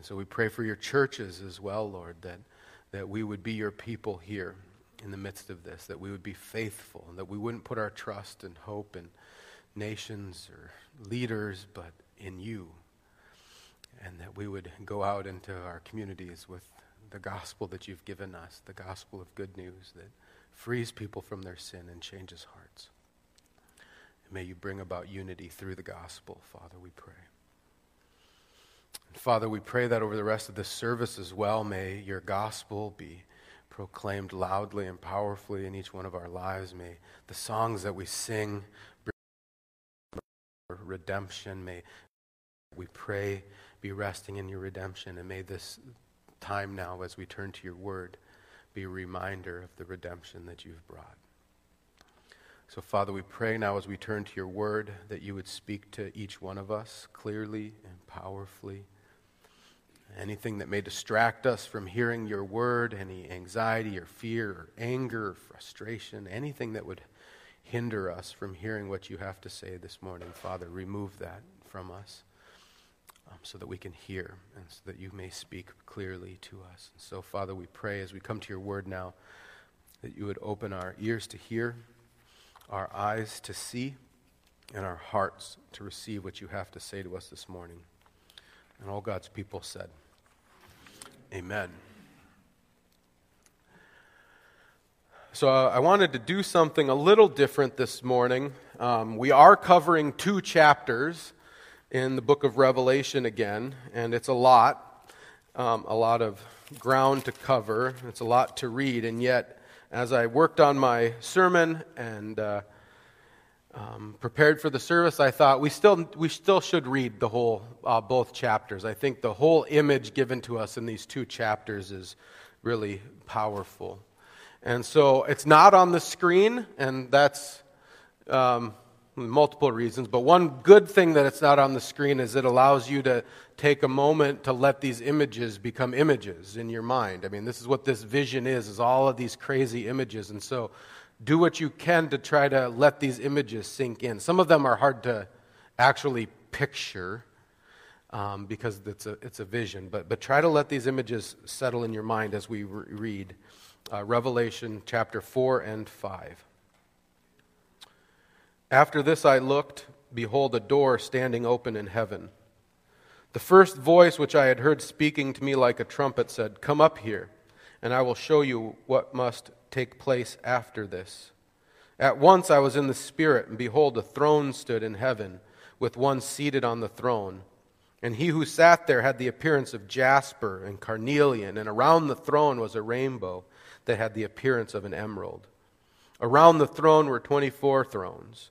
And so we pray for your churches as well, Lord, that, that we would be your people here in the midst of this, that we would be faithful, and that we wouldn't put our trust and hope in nations or leaders, but in you. And that we would go out into our communities with the gospel that you've given us, the gospel of good news that frees people from their sin and changes hearts. And may you bring about unity through the gospel, Father, we pray. Father, we pray that over the rest of this service as well, may your gospel be proclaimed loudly and powerfully in each one of our lives. May the songs that we sing bring redemption. May we pray be resting in your redemption. And may this time now, as we turn to your word, be a reminder of the redemption that you've brought. So, Father, we pray now as we turn to your word that you would speak to each one of us clearly and powerfully. Anything that may distract us from hearing your word, any anxiety or fear or anger or frustration, anything that would hinder us from hearing what you have to say this morning, Father, remove that from us um, so that we can hear and so that you may speak clearly to us. And so, Father, we pray as we come to your word now that you would open our ears to hear, our eyes to see, and our hearts to receive what you have to say to us this morning. And all God's people said, Amen. So uh, I wanted to do something a little different this morning. Um, we are covering two chapters in the book of Revelation again, and it's a lot, um, a lot of ground to cover. It's a lot to read, and yet, as I worked on my sermon and uh, um, prepared for the service, I thought we still, we still should read the whole, uh, both chapters. I think the whole image given to us in these two chapters is really powerful. And so it's not on the screen, and that's um, multiple reasons. But one good thing that it's not on the screen is it allows you to take a moment to let these images become images in your mind. I mean, this is what this vision is, is all of these crazy images. And so do what you can to try to let these images sink in. Some of them are hard to actually picture um, because it's a, it's a vision, but, but try to let these images settle in your mind as we re- read uh, Revelation chapter 4 and 5. After this I looked, behold, a door standing open in heaven. The first voice which I had heard speaking to me like a trumpet said, Come up here, and I will show you what must take place after this. At once I was in the Spirit, and behold, a throne stood in heaven, with one seated on the throne. And he who sat there had the appearance of jasper and carnelian, and around the throne was a rainbow that had the appearance of an emerald. Around the throne were 24 thrones,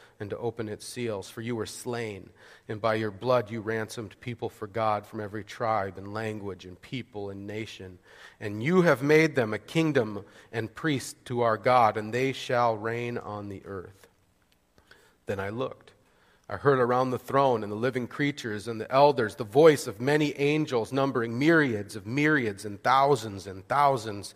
and to open its seals, for you were slain, and by your blood you ransomed people for God from every tribe and language and people and nation. And you have made them a kingdom and priests to our God, and they shall reign on the earth. Then I looked. I heard around the throne and the living creatures and the elders the voice of many angels, numbering myriads of myriads and thousands and thousands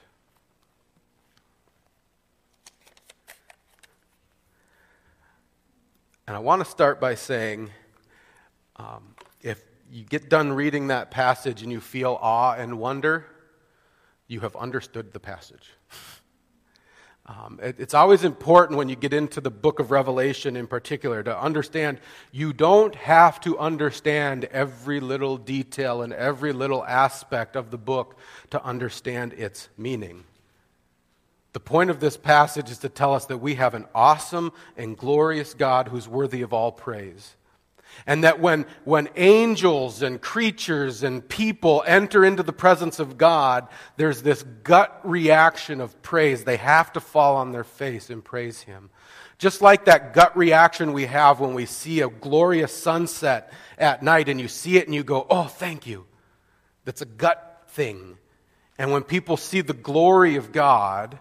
And I want to start by saying um, if you get done reading that passage and you feel awe and wonder, you have understood the passage. Um, it, it's always important when you get into the book of Revelation in particular to understand you don't have to understand every little detail and every little aspect of the book to understand its meaning. The point of this passage is to tell us that we have an awesome and glorious God who's worthy of all praise. And that when, when angels and creatures and people enter into the presence of God, there's this gut reaction of praise. They have to fall on their face and praise Him. Just like that gut reaction we have when we see a glorious sunset at night and you see it and you go, oh, thank you. That's a gut thing. And when people see the glory of God,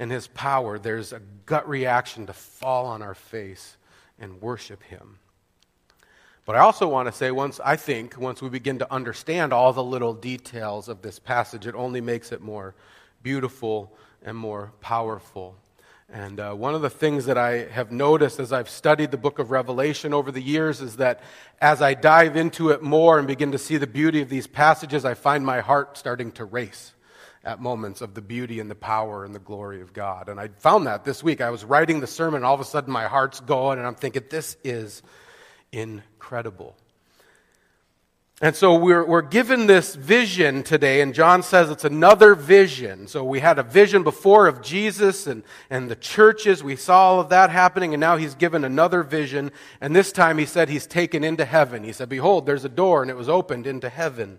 and his power, there's a gut reaction to fall on our face and worship him. But I also want to say, once I think, once we begin to understand all the little details of this passage, it only makes it more beautiful and more powerful. And uh, one of the things that I have noticed as I've studied the book of Revelation over the years is that as I dive into it more and begin to see the beauty of these passages, I find my heart starting to race at moments of the beauty and the power and the glory of God. And I found that this week. I was writing the sermon, and all of a sudden my heart's going, and I'm thinking, this is incredible. And so we're, we're given this vision today, and John says it's another vision. So we had a vision before of Jesus and, and the churches. We saw all of that happening, and now he's given another vision. And this time he said he's taken into heaven. He said, Behold, there's a door, and it was opened into heaven.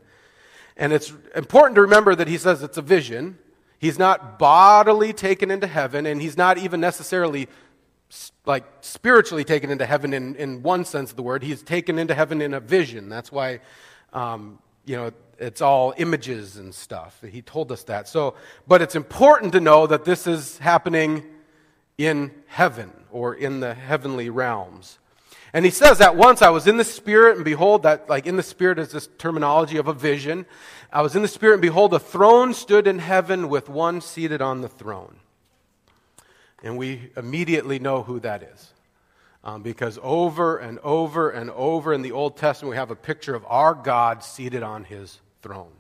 And it's important to remember that he says it's a vision. He's not bodily taken into heaven, and he's not even necessarily like spiritually taken into heaven in, in one sense of the word. He's taken into heaven in a vision. That's why, um, you know, it's all images and stuff. He told us that. So, but it's important to know that this is happening in heaven or in the heavenly realms. And he says that once I was in the Spirit, and behold, that like in the Spirit is this terminology of a vision. I was in the Spirit, and behold, a throne stood in heaven with one seated on the throne. And we immediately know who that is. Um, because over and over and over in the Old Testament, we have a picture of our God seated on his throne.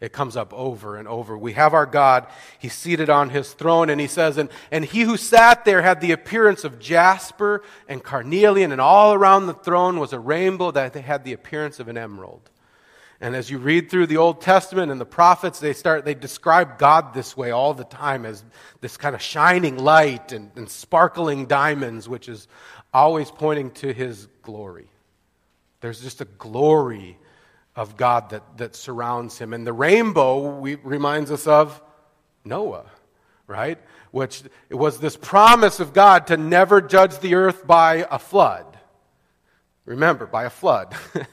It comes up over and over. We have our God. He's seated on his throne, and he says, and, and he who sat there had the appearance of jasper and carnelian, and all around the throne was a rainbow that had the appearance of an emerald. And as you read through the Old Testament and the prophets, they start, they describe God this way all the time as this kind of shining light and, and sparkling diamonds, which is always pointing to his glory. There's just a glory of God that, that surrounds him. And the rainbow we, reminds us of Noah, right? Which it was this promise of God to never judge the earth by a flood. Remember, by a flood.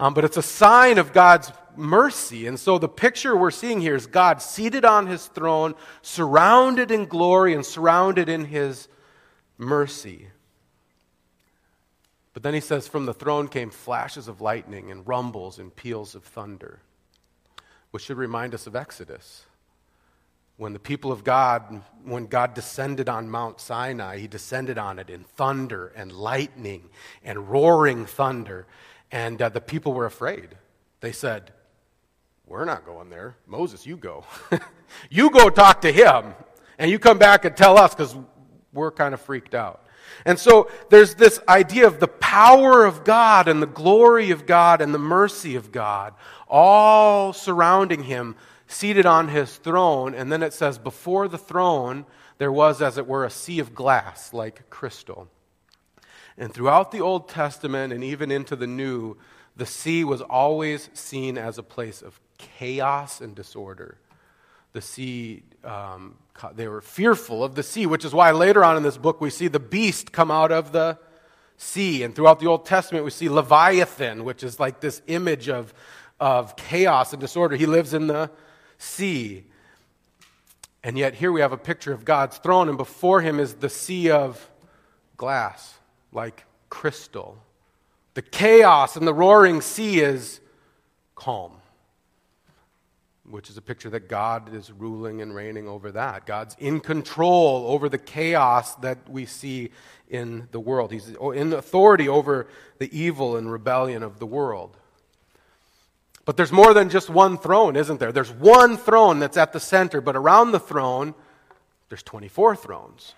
Um, but it's a sign of God's mercy. And so the picture we're seeing here is God seated on his throne, surrounded in glory and surrounded in his mercy. But then he says, From the throne came flashes of lightning and rumbles and peals of thunder, which should remind us of Exodus. When the people of God, when God descended on Mount Sinai, he descended on it in thunder and lightning and roaring thunder. And uh, the people were afraid. They said, We're not going there. Moses, you go. you go talk to him, and you come back and tell us because we're kind of freaked out. And so there's this idea of the power of God and the glory of God and the mercy of God all surrounding him, seated on his throne. And then it says, before the throne, there was, as it were, a sea of glass like crystal. And throughout the Old Testament and even into the New, the sea was always seen as a place of chaos and disorder. The sea um, they were fearful of the sea, which is why later on in this book we see the beast come out of the sea. And throughout the Old Testament, we see Leviathan, which is like this image of, of chaos and disorder. He lives in the sea. And yet, here we have a picture of God's throne, and before him is the sea of glass, like crystal. The chaos and the roaring sea is calm which is a picture that God is ruling and reigning over that. God's in control over the chaos that we see in the world. He's in authority over the evil and rebellion of the world. But there's more than just one throne, isn't there? There's one throne that's at the center, but around the throne, there's 24 thrones.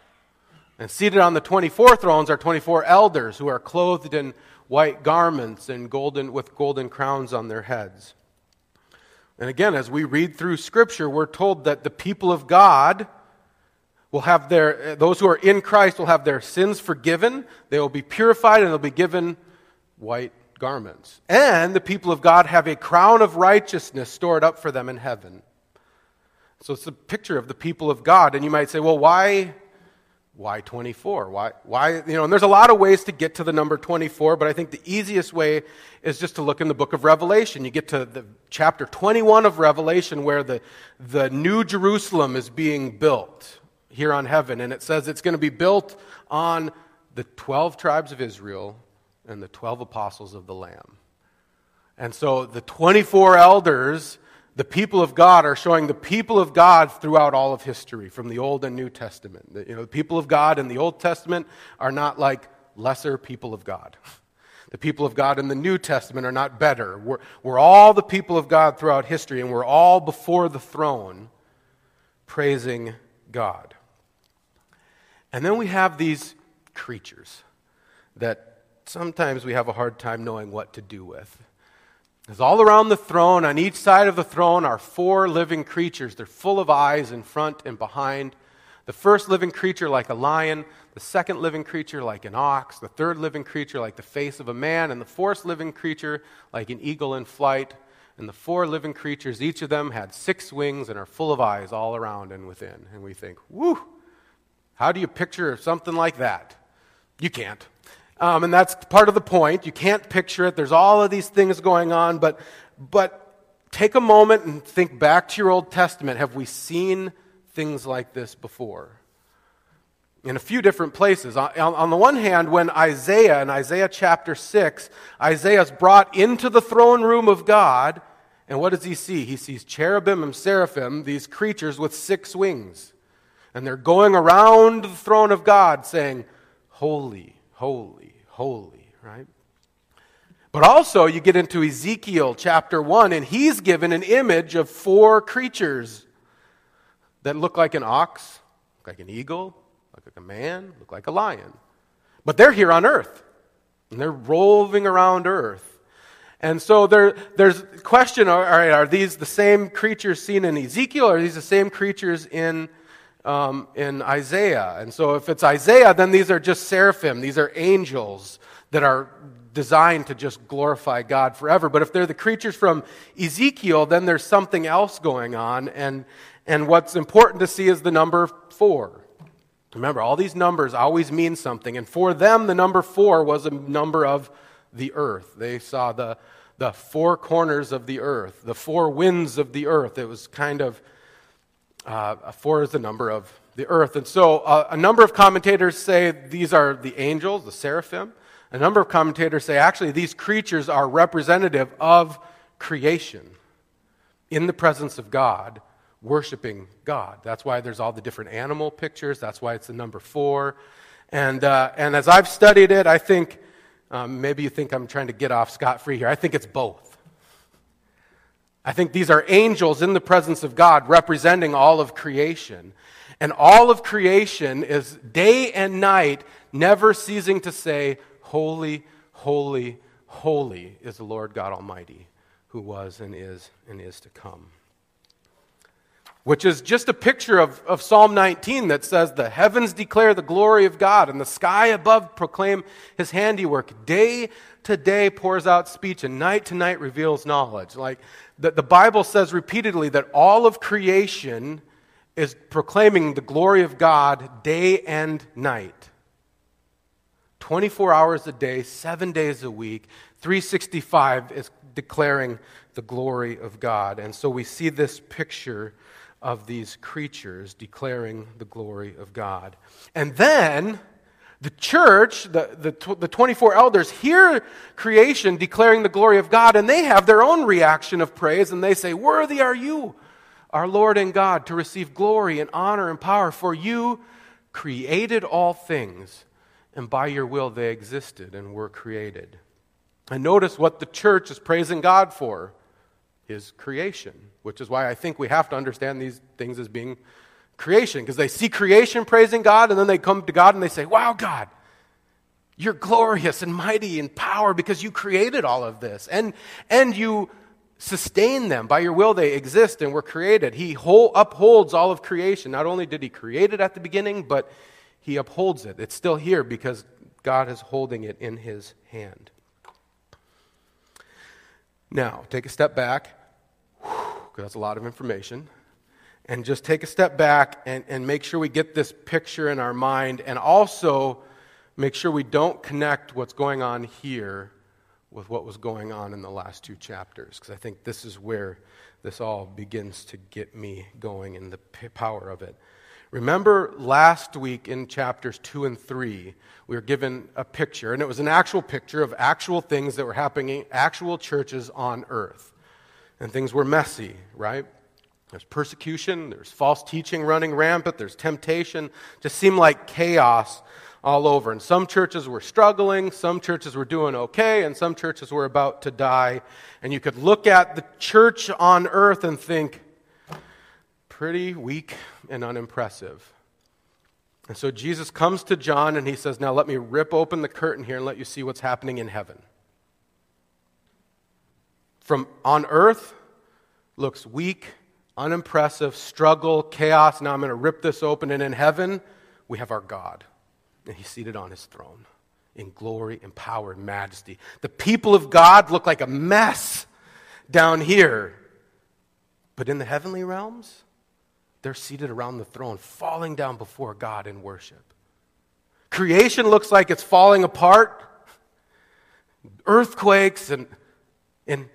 And seated on the 24 thrones are 24 elders who are clothed in white garments and golden, with golden crowns on their heads. And again, as we read through Scripture, we're told that the people of God will have their, those who are in Christ will have their sins forgiven, they will be purified, and they'll be given white garments. And the people of God have a crown of righteousness stored up for them in heaven. So it's a picture of the people of God. And you might say, well, why why 24? Why, why, you know, and there's a lot of ways to get to the number 24, but I think the easiest way is just to look in the book of Revelation. You get to the chapter 21 of Revelation where the, the new Jerusalem is being built here on heaven, and it says it's going to be built on the 12 tribes of Israel and the 12 apostles of the Lamb. And so the 24 elders the people of God are showing the people of God throughout all of history, from the Old and New Testament. You know, the people of God in the Old Testament are not like lesser people of God. The people of God in the New Testament are not better. We're, we're all the people of God throughout history, and we're all before the throne praising God. And then we have these creatures that sometimes we have a hard time knowing what to do with. Because all around the throne, on each side of the throne, are four living creatures. They're full of eyes in front and behind. The first living creature, like a lion. The second living creature, like an ox. The third living creature, like the face of a man. And the fourth living creature, like an eagle in flight. And the four living creatures, each of them had six wings and are full of eyes all around and within. And we think, whew, how do you picture something like that? You can't. Um, and that's part of the point. You can't picture it. There's all of these things going on, but, but take a moment and think back to your Old Testament. Have we seen things like this before? In a few different places. On, the one hand, when Isaiah, in Isaiah chapter 6, Isaiah is brought into the throne room of God, and what does he see? He sees cherubim and seraphim, these creatures with six wings. And they're going around the throne of God saying, Holy, holy, holy, right? But also, you get into Ezekiel chapter 1, and he's given an image of four creatures that look like an ox, look like an eagle, look like a man, look like a lion. But they're here on earth, and they're roving around earth. And so there, there's question all right, are these the same creatures seen in Ezekiel, or are these the same creatures in um, in Isaiah. And so if it's Isaiah, then these are just seraphim, these are angels that are designed to just glorify God forever. But if they're the creatures from Ezekiel, then there's something else going on. And, and what's important to see is the number four. Remember, all these numbers always mean something. And for them, the number four was a number of the earth. They saw the, the four corners of the earth, the four winds of the earth. It was kind of, uh, four is the number of the earth. And so uh, a number of commentators say these are the angels, the seraphim. A number of commentators say actually these creatures are representative of creation in the presence of God, worshiping God. That's why there's all the different animal pictures. That's why it's the number four. And, uh, and as I've studied it, I think um, maybe you think I'm trying to get off scot free here. I think it's both. I think these are angels in the presence of God representing all of creation. And all of creation is day and night never ceasing to say, Holy, holy, holy is the Lord God Almighty, who was and is and is to come. Which is just a picture of, of Psalm 19 that says, The heavens declare the glory of God, and the sky above proclaim his handiwork. Day to day pours out speech, and night to night reveals knowledge. Like the, the Bible says repeatedly that all of creation is proclaiming the glory of God day and night. 24 hours a day, seven days a week, 365 is declaring the glory of God. And so we see this picture of these creatures declaring the glory of God. And then the church, the, the, the 24 elders, hear creation declaring the glory of God, and they have their own reaction of praise, and they say, Worthy are you, our Lord and God, to receive glory and honor and power, for you created all things, and by your will they existed and were created. And notice what the church is praising God for his creation, which is why I think we have to understand these things as being creation, because they see creation praising God, and then they come to God and they say, Wow, God, you're glorious and mighty in power because you created all of this. And, and you sustain them. By your will, they exist and were created. He whole, upholds all of creation. Not only did He create it at the beginning, but He upholds it. It's still here because God is holding it in His hand. Now, take a step back, because that's a lot of information, and just take a step back and, and make sure we get this picture in our mind, and also make sure we don't connect what's going on here with what was going on in the last two chapters, because I think this is where this all begins to get me going in the power of it. Remember last week in chapters 2 and 3, we were given a picture, and it was an actual picture of actual things that were happening, actual churches on earth. And things were messy, right? There's persecution, there's false teaching running rampant, there's temptation. Just seemed like chaos all over. And some churches were struggling, some churches were doing okay, and some churches were about to die. And you could look at the church on earth and think, pretty weak and unimpressive. And so Jesus comes to John and he says, Now let me rip open the curtain here and let you see what's happening in heaven. From on earth, looks weak, unimpressive, struggle, chaos. Now I'm going to rip this open. And in heaven, we have our God and he's seated on his throne in glory and power and majesty. The people of God look like a mess down here. But in the heavenly realms, they're seated around the throne, falling down before God in worship. Creation looks like it's falling apart, earthquakes, and, and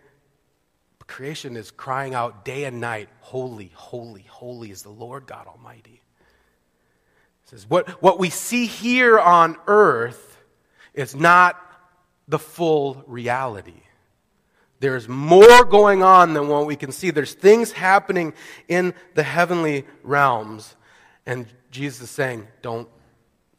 creation is crying out day and night Holy, holy, holy is the Lord God Almighty says, what, what we see here on earth is not the full reality. There's more going on than what we can see. There's things happening in the heavenly realms. And Jesus is saying, don't,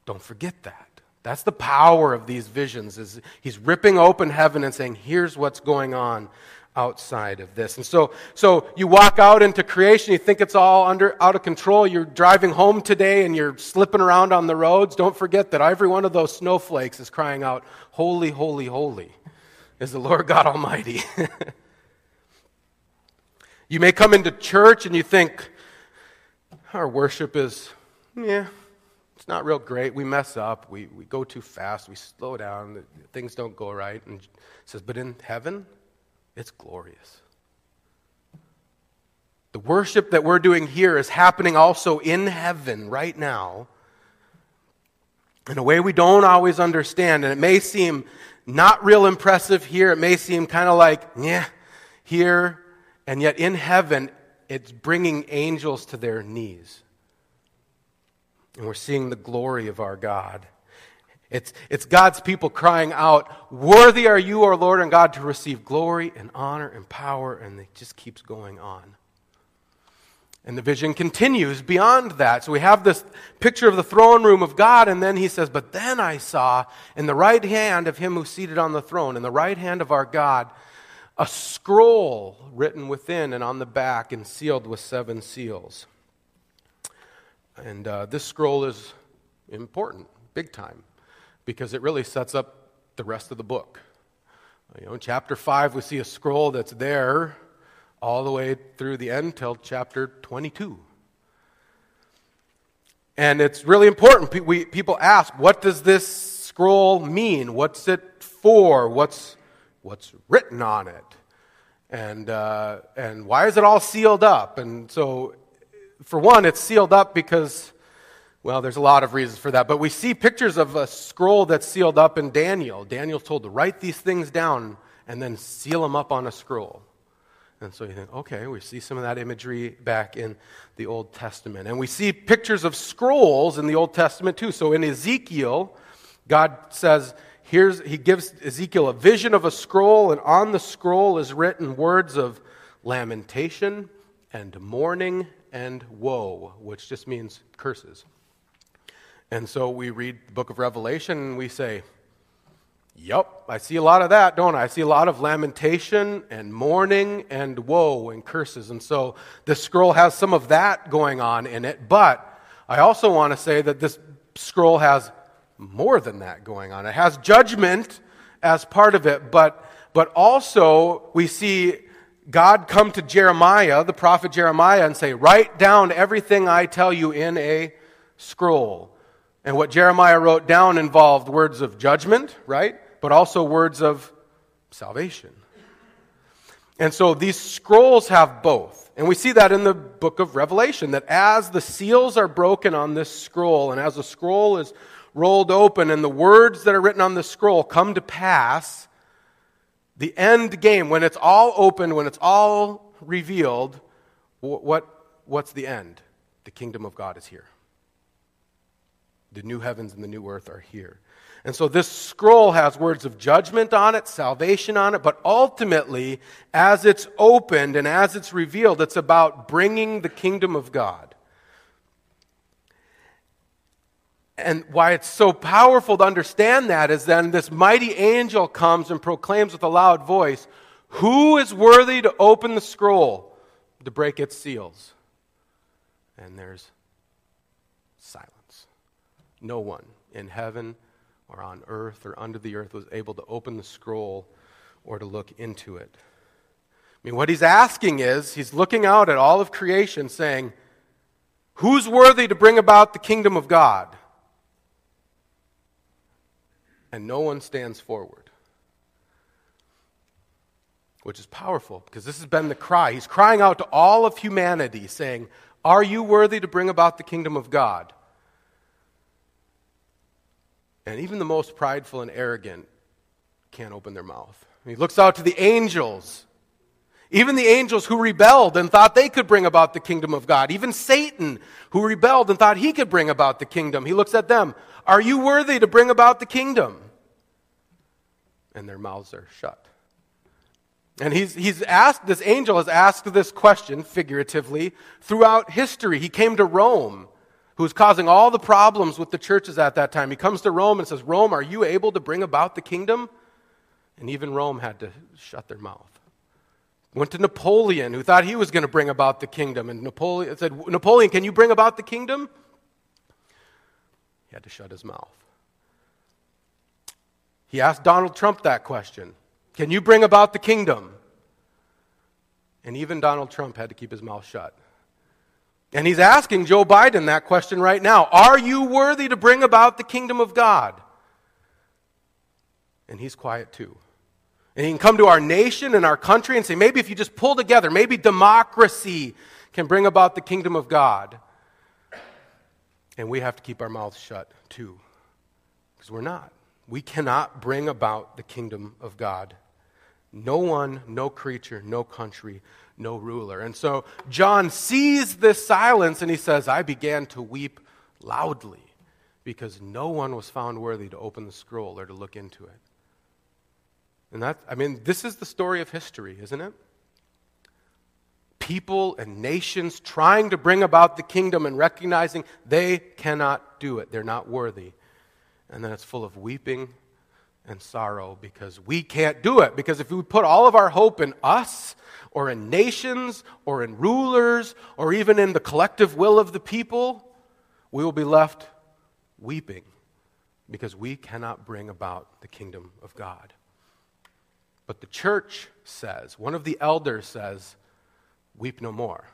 don't forget that. That's the power of these visions is he's ripping open heaven and saying, here's what's going on outside of this. And so, so you walk out into creation, you think it's all under, out of control. You're driving home today and you're slipping around on the roads. Don't forget that every one of those snowflakes is crying out, Holy, holy, holy is the Lord God Almighty. you may come into church and you think, our worship is, yeah, it's not real great. We mess up. We, we go too fast. We slow down. Things don't go right. And says, but in heaven, it's glorious. The worship that we're doing here is happening also in heaven right now in a way we don't always understand. And it may seem not real impressive here. It may seem kind of like, yeah, here. And yet in heaven, it's bringing angels to their knees. And we're seeing the glory of our God. It's, it's God's people crying out, Worthy are you, our Lord and God, to receive glory and honor and power. And it just keeps going on. And the vision continues beyond that. So we have this picture of the throne room of God, and then he says, But then I saw in the right hand of him who's seated on the throne, in the right hand of our God, a scroll written within and on the back and sealed with seven seals. And uh, this scroll is important, big time, because it really sets up the rest of the book. You know, in chapter 5, we see a scroll that's there all the way through the end till chapter 22. And it's really important. We, people ask, what does this scroll mean? What's it for? What's, what's written on it? And, uh, and why is it all sealed up? And so, for one, it's sealed up because, well, there's a lot of reasons for that. But we see pictures of a scroll that's sealed up in Daniel. Daniel's told to write these things down and then seal them up on a scroll. And so you think, okay, we see some of that imagery back in the Old Testament. And we see pictures of scrolls in the Old Testament too. So in Ezekiel, God says, here's, he gives Ezekiel a vision of a scroll, and on the scroll is written words of lamentation and mourning and woe, which just means curses. And so we read the book of Revelation and we say, Yep, I see a lot of that, don't I? I see a lot of lamentation and mourning and woe and curses. And so this scroll has some of that going on in it, but I also want to say that this scroll has more than that going on. It has judgment as part of it, but, but also we see God come to Jeremiah, the prophet Jeremiah, and say, Write down everything I tell you in a scroll. And what Jeremiah wrote down involved words of judgment, right? But also words of salvation. And so these scrolls have both. And we see that in the book of Revelation, that as the seals are broken on this scroll, and as the scroll is rolled open, and the words that are written on the scroll come to pass, the end game, when it's all open, when it's all revealed, what, what's the end? The kingdom of God is here. The new heavens and the new earth are here. And so this scroll has words of judgment on it, salvation on it, but ultimately, as it's opened and as it's revealed, it's about bringing the kingdom of God. And why it's so powerful to understand that is then this mighty angel comes and proclaims with a loud voice, Who is worthy to open the scroll to break its seals? And there's silence. No one in heaven or on earth or under the earth was able to open the scroll or to look into it. I mean, what he's asking is, he's looking out at all of creation saying, Who's worthy to bring about the kingdom of God? And no one stands forward. Which is powerful because this has been the cry. He's crying out to all of humanity saying, Are you worthy to bring about the kingdom of God? And even the most prideful and arrogant can't open their mouth. He looks out to the angels. Even the angels who rebelled and thought they could bring about the kingdom of God. Even Satan, who rebelled and thought he could bring about the kingdom. He looks at them. Are you worthy to bring about the kingdom? And their mouths are shut. And he's, he's asked, this angel has asked this question figuratively throughout history. He came to Rome who's causing all the problems with the churches at that time. He comes to Rome and says, Rome, are you able to bring about the kingdom? And even Rome had to shut their mouth. Went to Napoleon, who thought he was going to bring about the kingdom. And Napoleon said, Napoleon, can you bring about the kingdom? He had to shut his mouth. He asked Donald Trump that question Can you bring about the kingdom? And even Donald Trump had to keep his mouth shut. And he's asking Joe Biden that question right now Are you worthy to bring about the kingdom of God? And he's quiet too. And he can come to our nation and our country and say, maybe if you just pull together, maybe democracy can bring about the kingdom of God. And we have to keep our mouths shut too. Because we're not. We cannot bring about the kingdom of God. No one, no creature, no country, no ruler. And so John sees this silence and he says, I began to weep loudly because no one was found worthy to open the scroll or to look into it. And that, I mean, this is the story of history, isn't it? People and nations trying to bring about the kingdom and recognizing they cannot do it. They're not worthy. And then it's full of weeping and sorrow because we can't do it. Because if we put all of our hope in us, or in nations, or in rulers, or even in the collective will of the people, we will be left weeping because we cannot bring about the kingdom of God. But the church says, one of the elders says, Weep no more.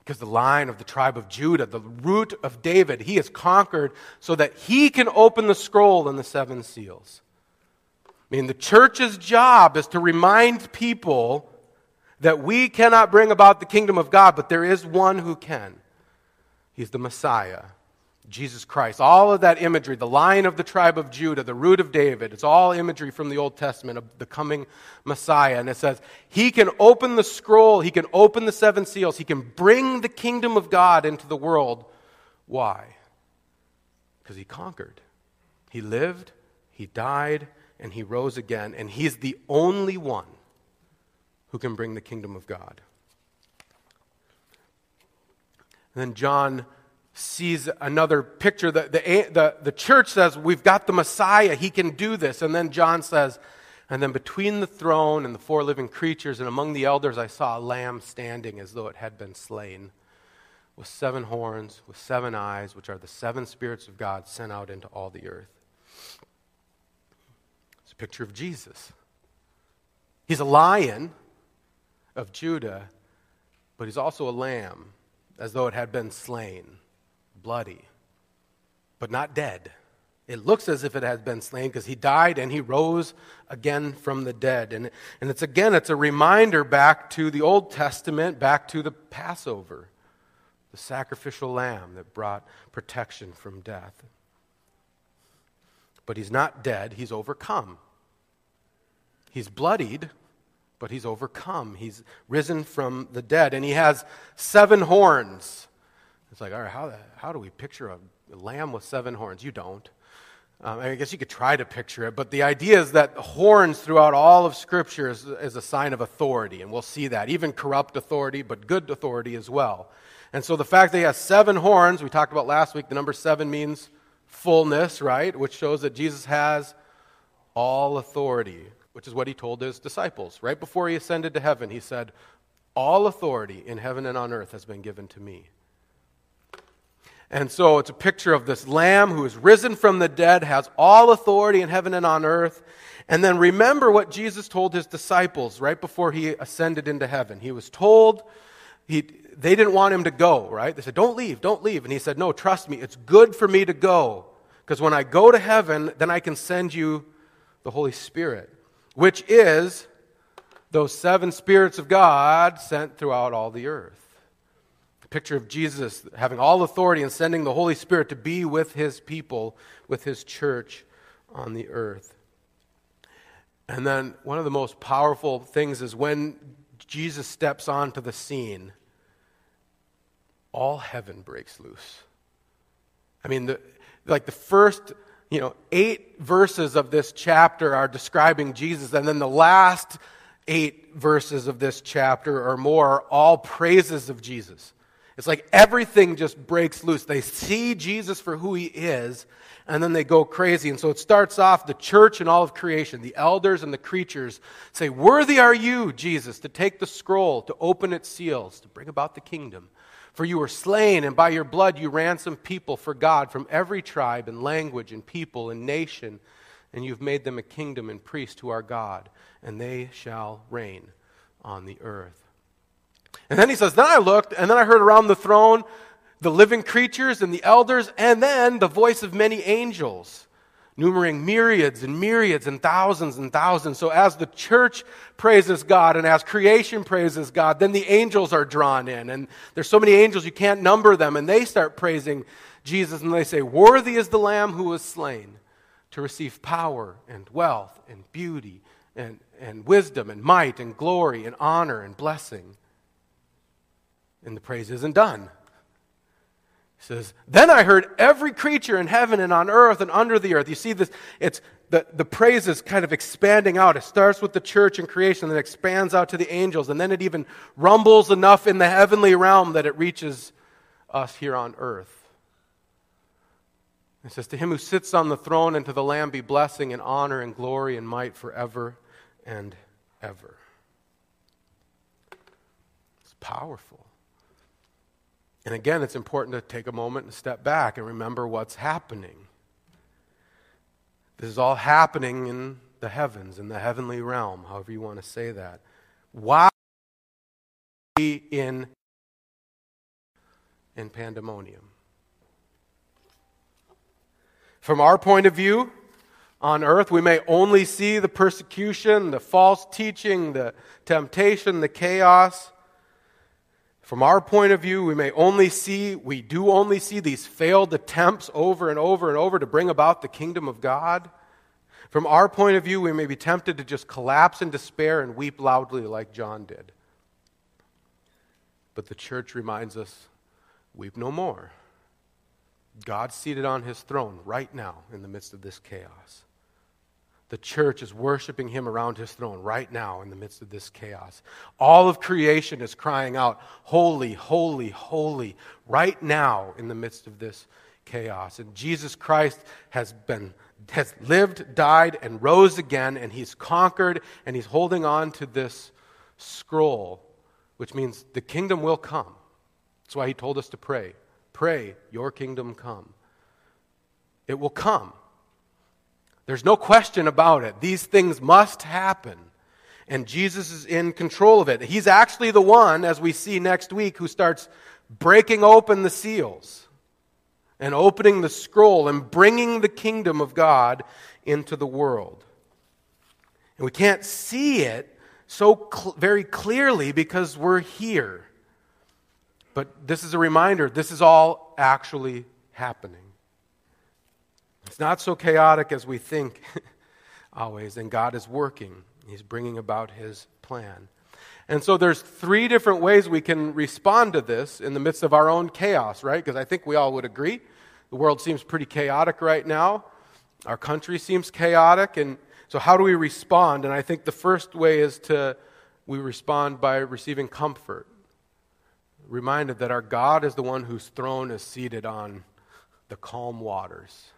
Because the line of the tribe of Judah, the root of David, he has conquered so that he can open the scroll and the seven seals. I mean, the church's job is to remind people that we cannot bring about the kingdom of God, but there is one who can. He's the Messiah. Jesus Christ. All of that imagery, the lion of the tribe of Judah, the root of David, it's all imagery from the Old Testament of the coming Messiah. And it says, He can open the scroll, He can open the seven seals, He can bring the kingdom of God into the world. Why? Because He conquered. He lived, He died, and He rose again. And He's the only one who can bring the kingdom of God. And then John sees another picture. The, the, the, the church says, We've got the Messiah. He can do this. And then John says, And then between the throne and the four living creatures and among the elders, I saw a lamb standing as though it had been slain, with seven horns, with seven eyes, which are the seven spirits of God sent out into all the earth. It's a picture of Jesus. He's a lion of Judah, but he's also a lamb, as though it had been slain bloody, but not dead. It looks as if it has been slain because he died and he rose again from the dead. And, and it's again, it's a reminder back to the Old Testament, back to the Passover, the sacrificial lamb that brought protection from death. But he's not dead, he's overcome. He's bloodied, but he's overcome. He's risen from the dead, and he has seven horns. It's like, all right, how, how do we picture a lamb with seven horns? You don't. Um, I guess you could try to picture it, but the idea is that horns throughout all of Scripture is, is a sign of authority, and we'll see that. Even corrupt authority, but good authority as well. And so the fact that he has seven horns, we talked about last week, the number seven means fullness, right? Which shows that Jesus has all authority, which is what he told his disciples. Right before he ascended to heaven, he said, All authority in heaven and on earth has been given to me. And so it's a picture of this lamb who is risen from the dead, has all authority in heaven and on earth. And then remember what Jesus told his disciples right before he ascended into heaven. He was told, he, they didn't want him to go, right? They said, Don't leave, don't leave. And he said, No, trust me, it's good for me to go. Because when I go to heaven, then I can send you the Holy Spirit, which is those seven spirits of God sent throughout all the earth picture of Jesus having all authority and sending the Holy Spirit to be with his people, with his church on the earth. And then one of the most powerful things is when Jesus steps onto the scene, all heaven breaks loose. I mean, the, like the first, you know, eight verses of this chapter are describing Jesus, and then the last eight verses of this chapter or more are all praises of Jesus. It's like everything just breaks loose. They see Jesus for who he is, and then they go crazy. And so it starts off the church and all of creation, the elders and the creatures say, Worthy are you, Jesus, to take the scroll, to open its seals, to bring about the kingdom. For you were slain, and by your blood you ransomed people for God from every tribe and language and people and nation, and you've made them a kingdom and priests to our God, and they shall reign on the earth. And then he says, Then I looked, and then I heard around the throne the living creatures and the elders, and then the voice of many angels, numbering myriads and myriads and thousands and thousands. So as the church praises God and as creation praises God, then the angels are drawn in. And there's so many angels you can't number them, and they start praising Jesus, and they say, Worthy is the Lamb who was slain to receive power and wealth and beauty and, and wisdom and might and glory and honor and blessing. And the praise isn't done. He says, Then I heard every creature in heaven and on earth and under the earth. You see this, it's the, the praise is kind of expanding out. It starts with the church and creation, then expands out to the angels, and then it even rumbles enough in the heavenly realm that it reaches us here on earth. It says, To him who sits on the throne and to the Lamb be blessing and honor and glory and might forever and ever. It's powerful. And again, it's important to take a moment and step back and remember what's happening. This is all happening in the heavens, in the heavenly realm, however you want to say that. Why in in pandemonium? From our point of view, on earth, we may only see the persecution, the false teaching, the temptation, the chaos. From our point of view, we may only see, we do only see these failed attempts over and over and over to bring about the kingdom of God. From our point of view, we may be tempted to just collapse in despair and weep loudly like John did. But the church reminds us weep no more. God's seated on his throne right now in the midst of this chaos. The church is worshiping him around his throne right now in the midst of this chaos. All of creation is crying out, Holy, holy, holy, right now in the midst of this chaos. And Jesus Christ has been has lived, died, and rose again, and he's conquered, and he's holding on to this scroll, which means the kingdom will come. That's why he told us to pray. Pray, your kingdom come. It will come. There's no question about it. These things must happen. And Jesus is in control of it. He's actually the one, as we see next week, who starts breaking open the seals and opening the scroll and bringing the kingdom of God into the world. And we can't see it so cl- very clearly because we're here. But this is a reminder this is all actually happening. It's not so chaotic as we think always, and God is working. He's bringing about his plan. And so there's three different ways we can respond to this in the midst of our own chaos, right? Because I think we all would agree. The world seems pretty chaotic right now. Our country seems chaotic. And so how do we respond? And I think the first way is to we respond by receiving comfort. Reminded that our God is the one whose throne is seated on the calm waters.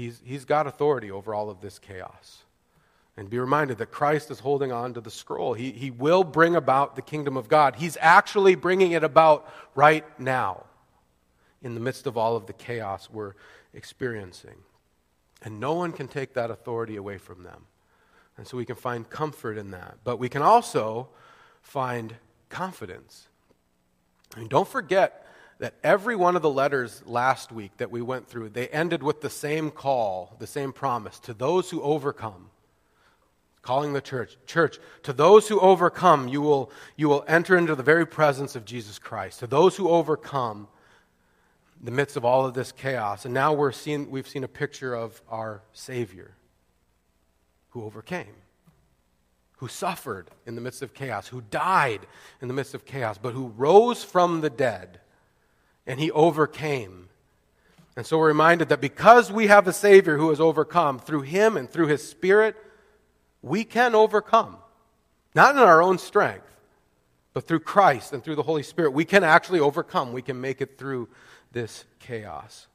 He's, he's got authority over all of this chaos. And be reminded that Christ is holding on to the scroll. He, he will bring about the kingdom of God. He's actually bringing it about right now in the midst of all of the chaos we're experiencing. And no one can take that authority away from them. And so we can find comfort in that. But we can also find confidence. And don't forget that every one of the letters last week that we went through, they ended with the same call, the same promise to those who overcome. Calling the church, church, to those who overcome, you will, you will enter into the very presence of Jesus Christ. To those who overcome, the midst of all of this chaos. And now we're seeing, we've seen a picture of our Savior who overcame, who suffered in the midst of chaos, who died in the midst of chaos, but who rose from the dead and he overcame. And so we're reminded that because we have a Savior who has overcome, through him and through his Spirit, we can overcome. Not in our own strength, but through Christ and through the Holy Spirit, we can actually overcome. We can make it through this chaos.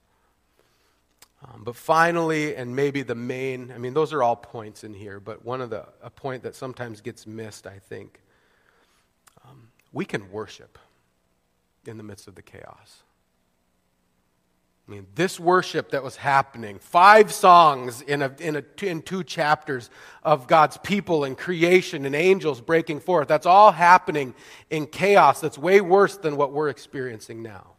Um, but finally, and maybe the main, I mean, those are all points in here, but one of the, a point that sometimes gets missed, I think, um, we can worship in the midst of the chaos. I mean, this worship that was happening, five songs in, a, in, a, in two chapters of God's people and creation and angels breaking forth, that's all happening in chaos that's way worse than what we're experiencing now.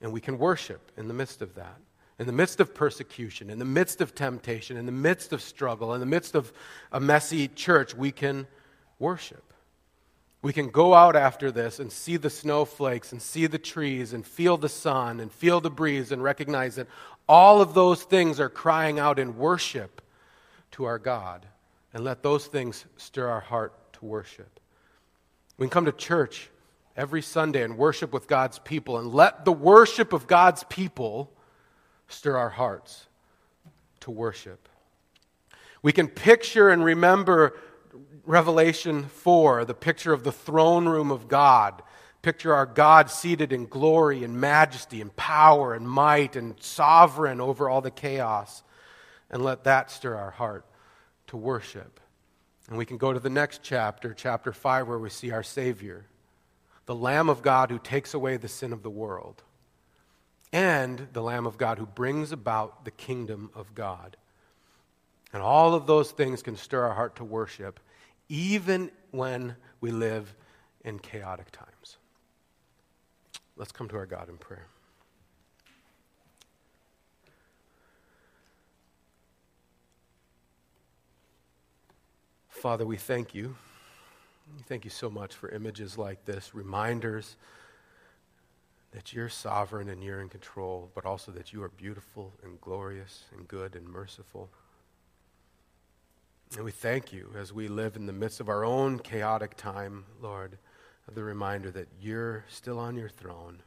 And we can worship in the midst of that, in the midst of persecution, in the midst of temptation, in the midst of struggle, in the midst of a messy church, we can worship. We can go out after this and see the snowflakes and see the trees and feel the sun and feel the breeze and recognize that All of those things are crying out in worship to our God. And let those things stir our heart to worship. We can come to church every Sunday and worship with God's people, and let the worship of God's people stir our hearts to worship. We can picture and remember Revelation 4, the picture of the throne room of God. Picture our God seated in glory and majesty and power and might and sovereign over all the chaos. And let that stir our heart to worship. And we can go to the next chapter, chapter 5, where we see our Savior, the Lamb of God who takes away the sin of the world, and the Lamb of God who brings about the kingdom of God. And all of those things can stir our heart to worship, even when we live in chaotic times. Let's come to our God in prayer. Father, we thank you. Thank you so much for images like this, reminders that you're sovereign and you're in control, but also that you are beautiful and glorious and good and merciful. And we thank you as we live in the midst of our own chaotic time, Lord, of the reminder that you're still on your throne.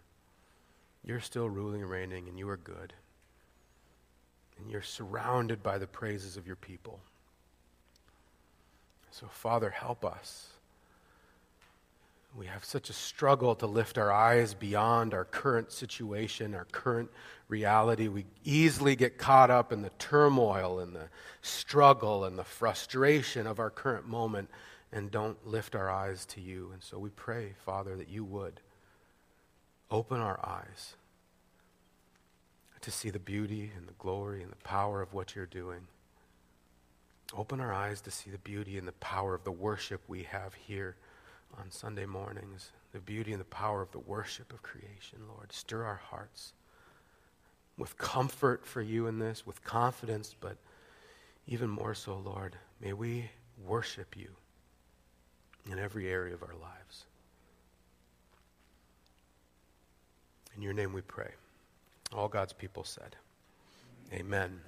You're still ruling and reigning, and you are good. And you're surrounded by the praises of your people. So, Father, help us. We have such a struggle to lift our eyes beyond our current situation, our current reality. We easily get caught up in the turmoil and the struggle and the frustration of our current moment and don't lift our eyes to you. And so we pray, Father, that you would open our eyes to see the beauty and the glory and the power of what you're doing. Open our eyes to see the beauty and the power of the worship we have here on Sunday mornings, the beauty and the power of the worship of creation, Lord. Stir our hearts with comfort for you in this, with confidence, but even more so, Lord, may we worship you in every area of our lives. In your name we pray. All God's people said, Amen.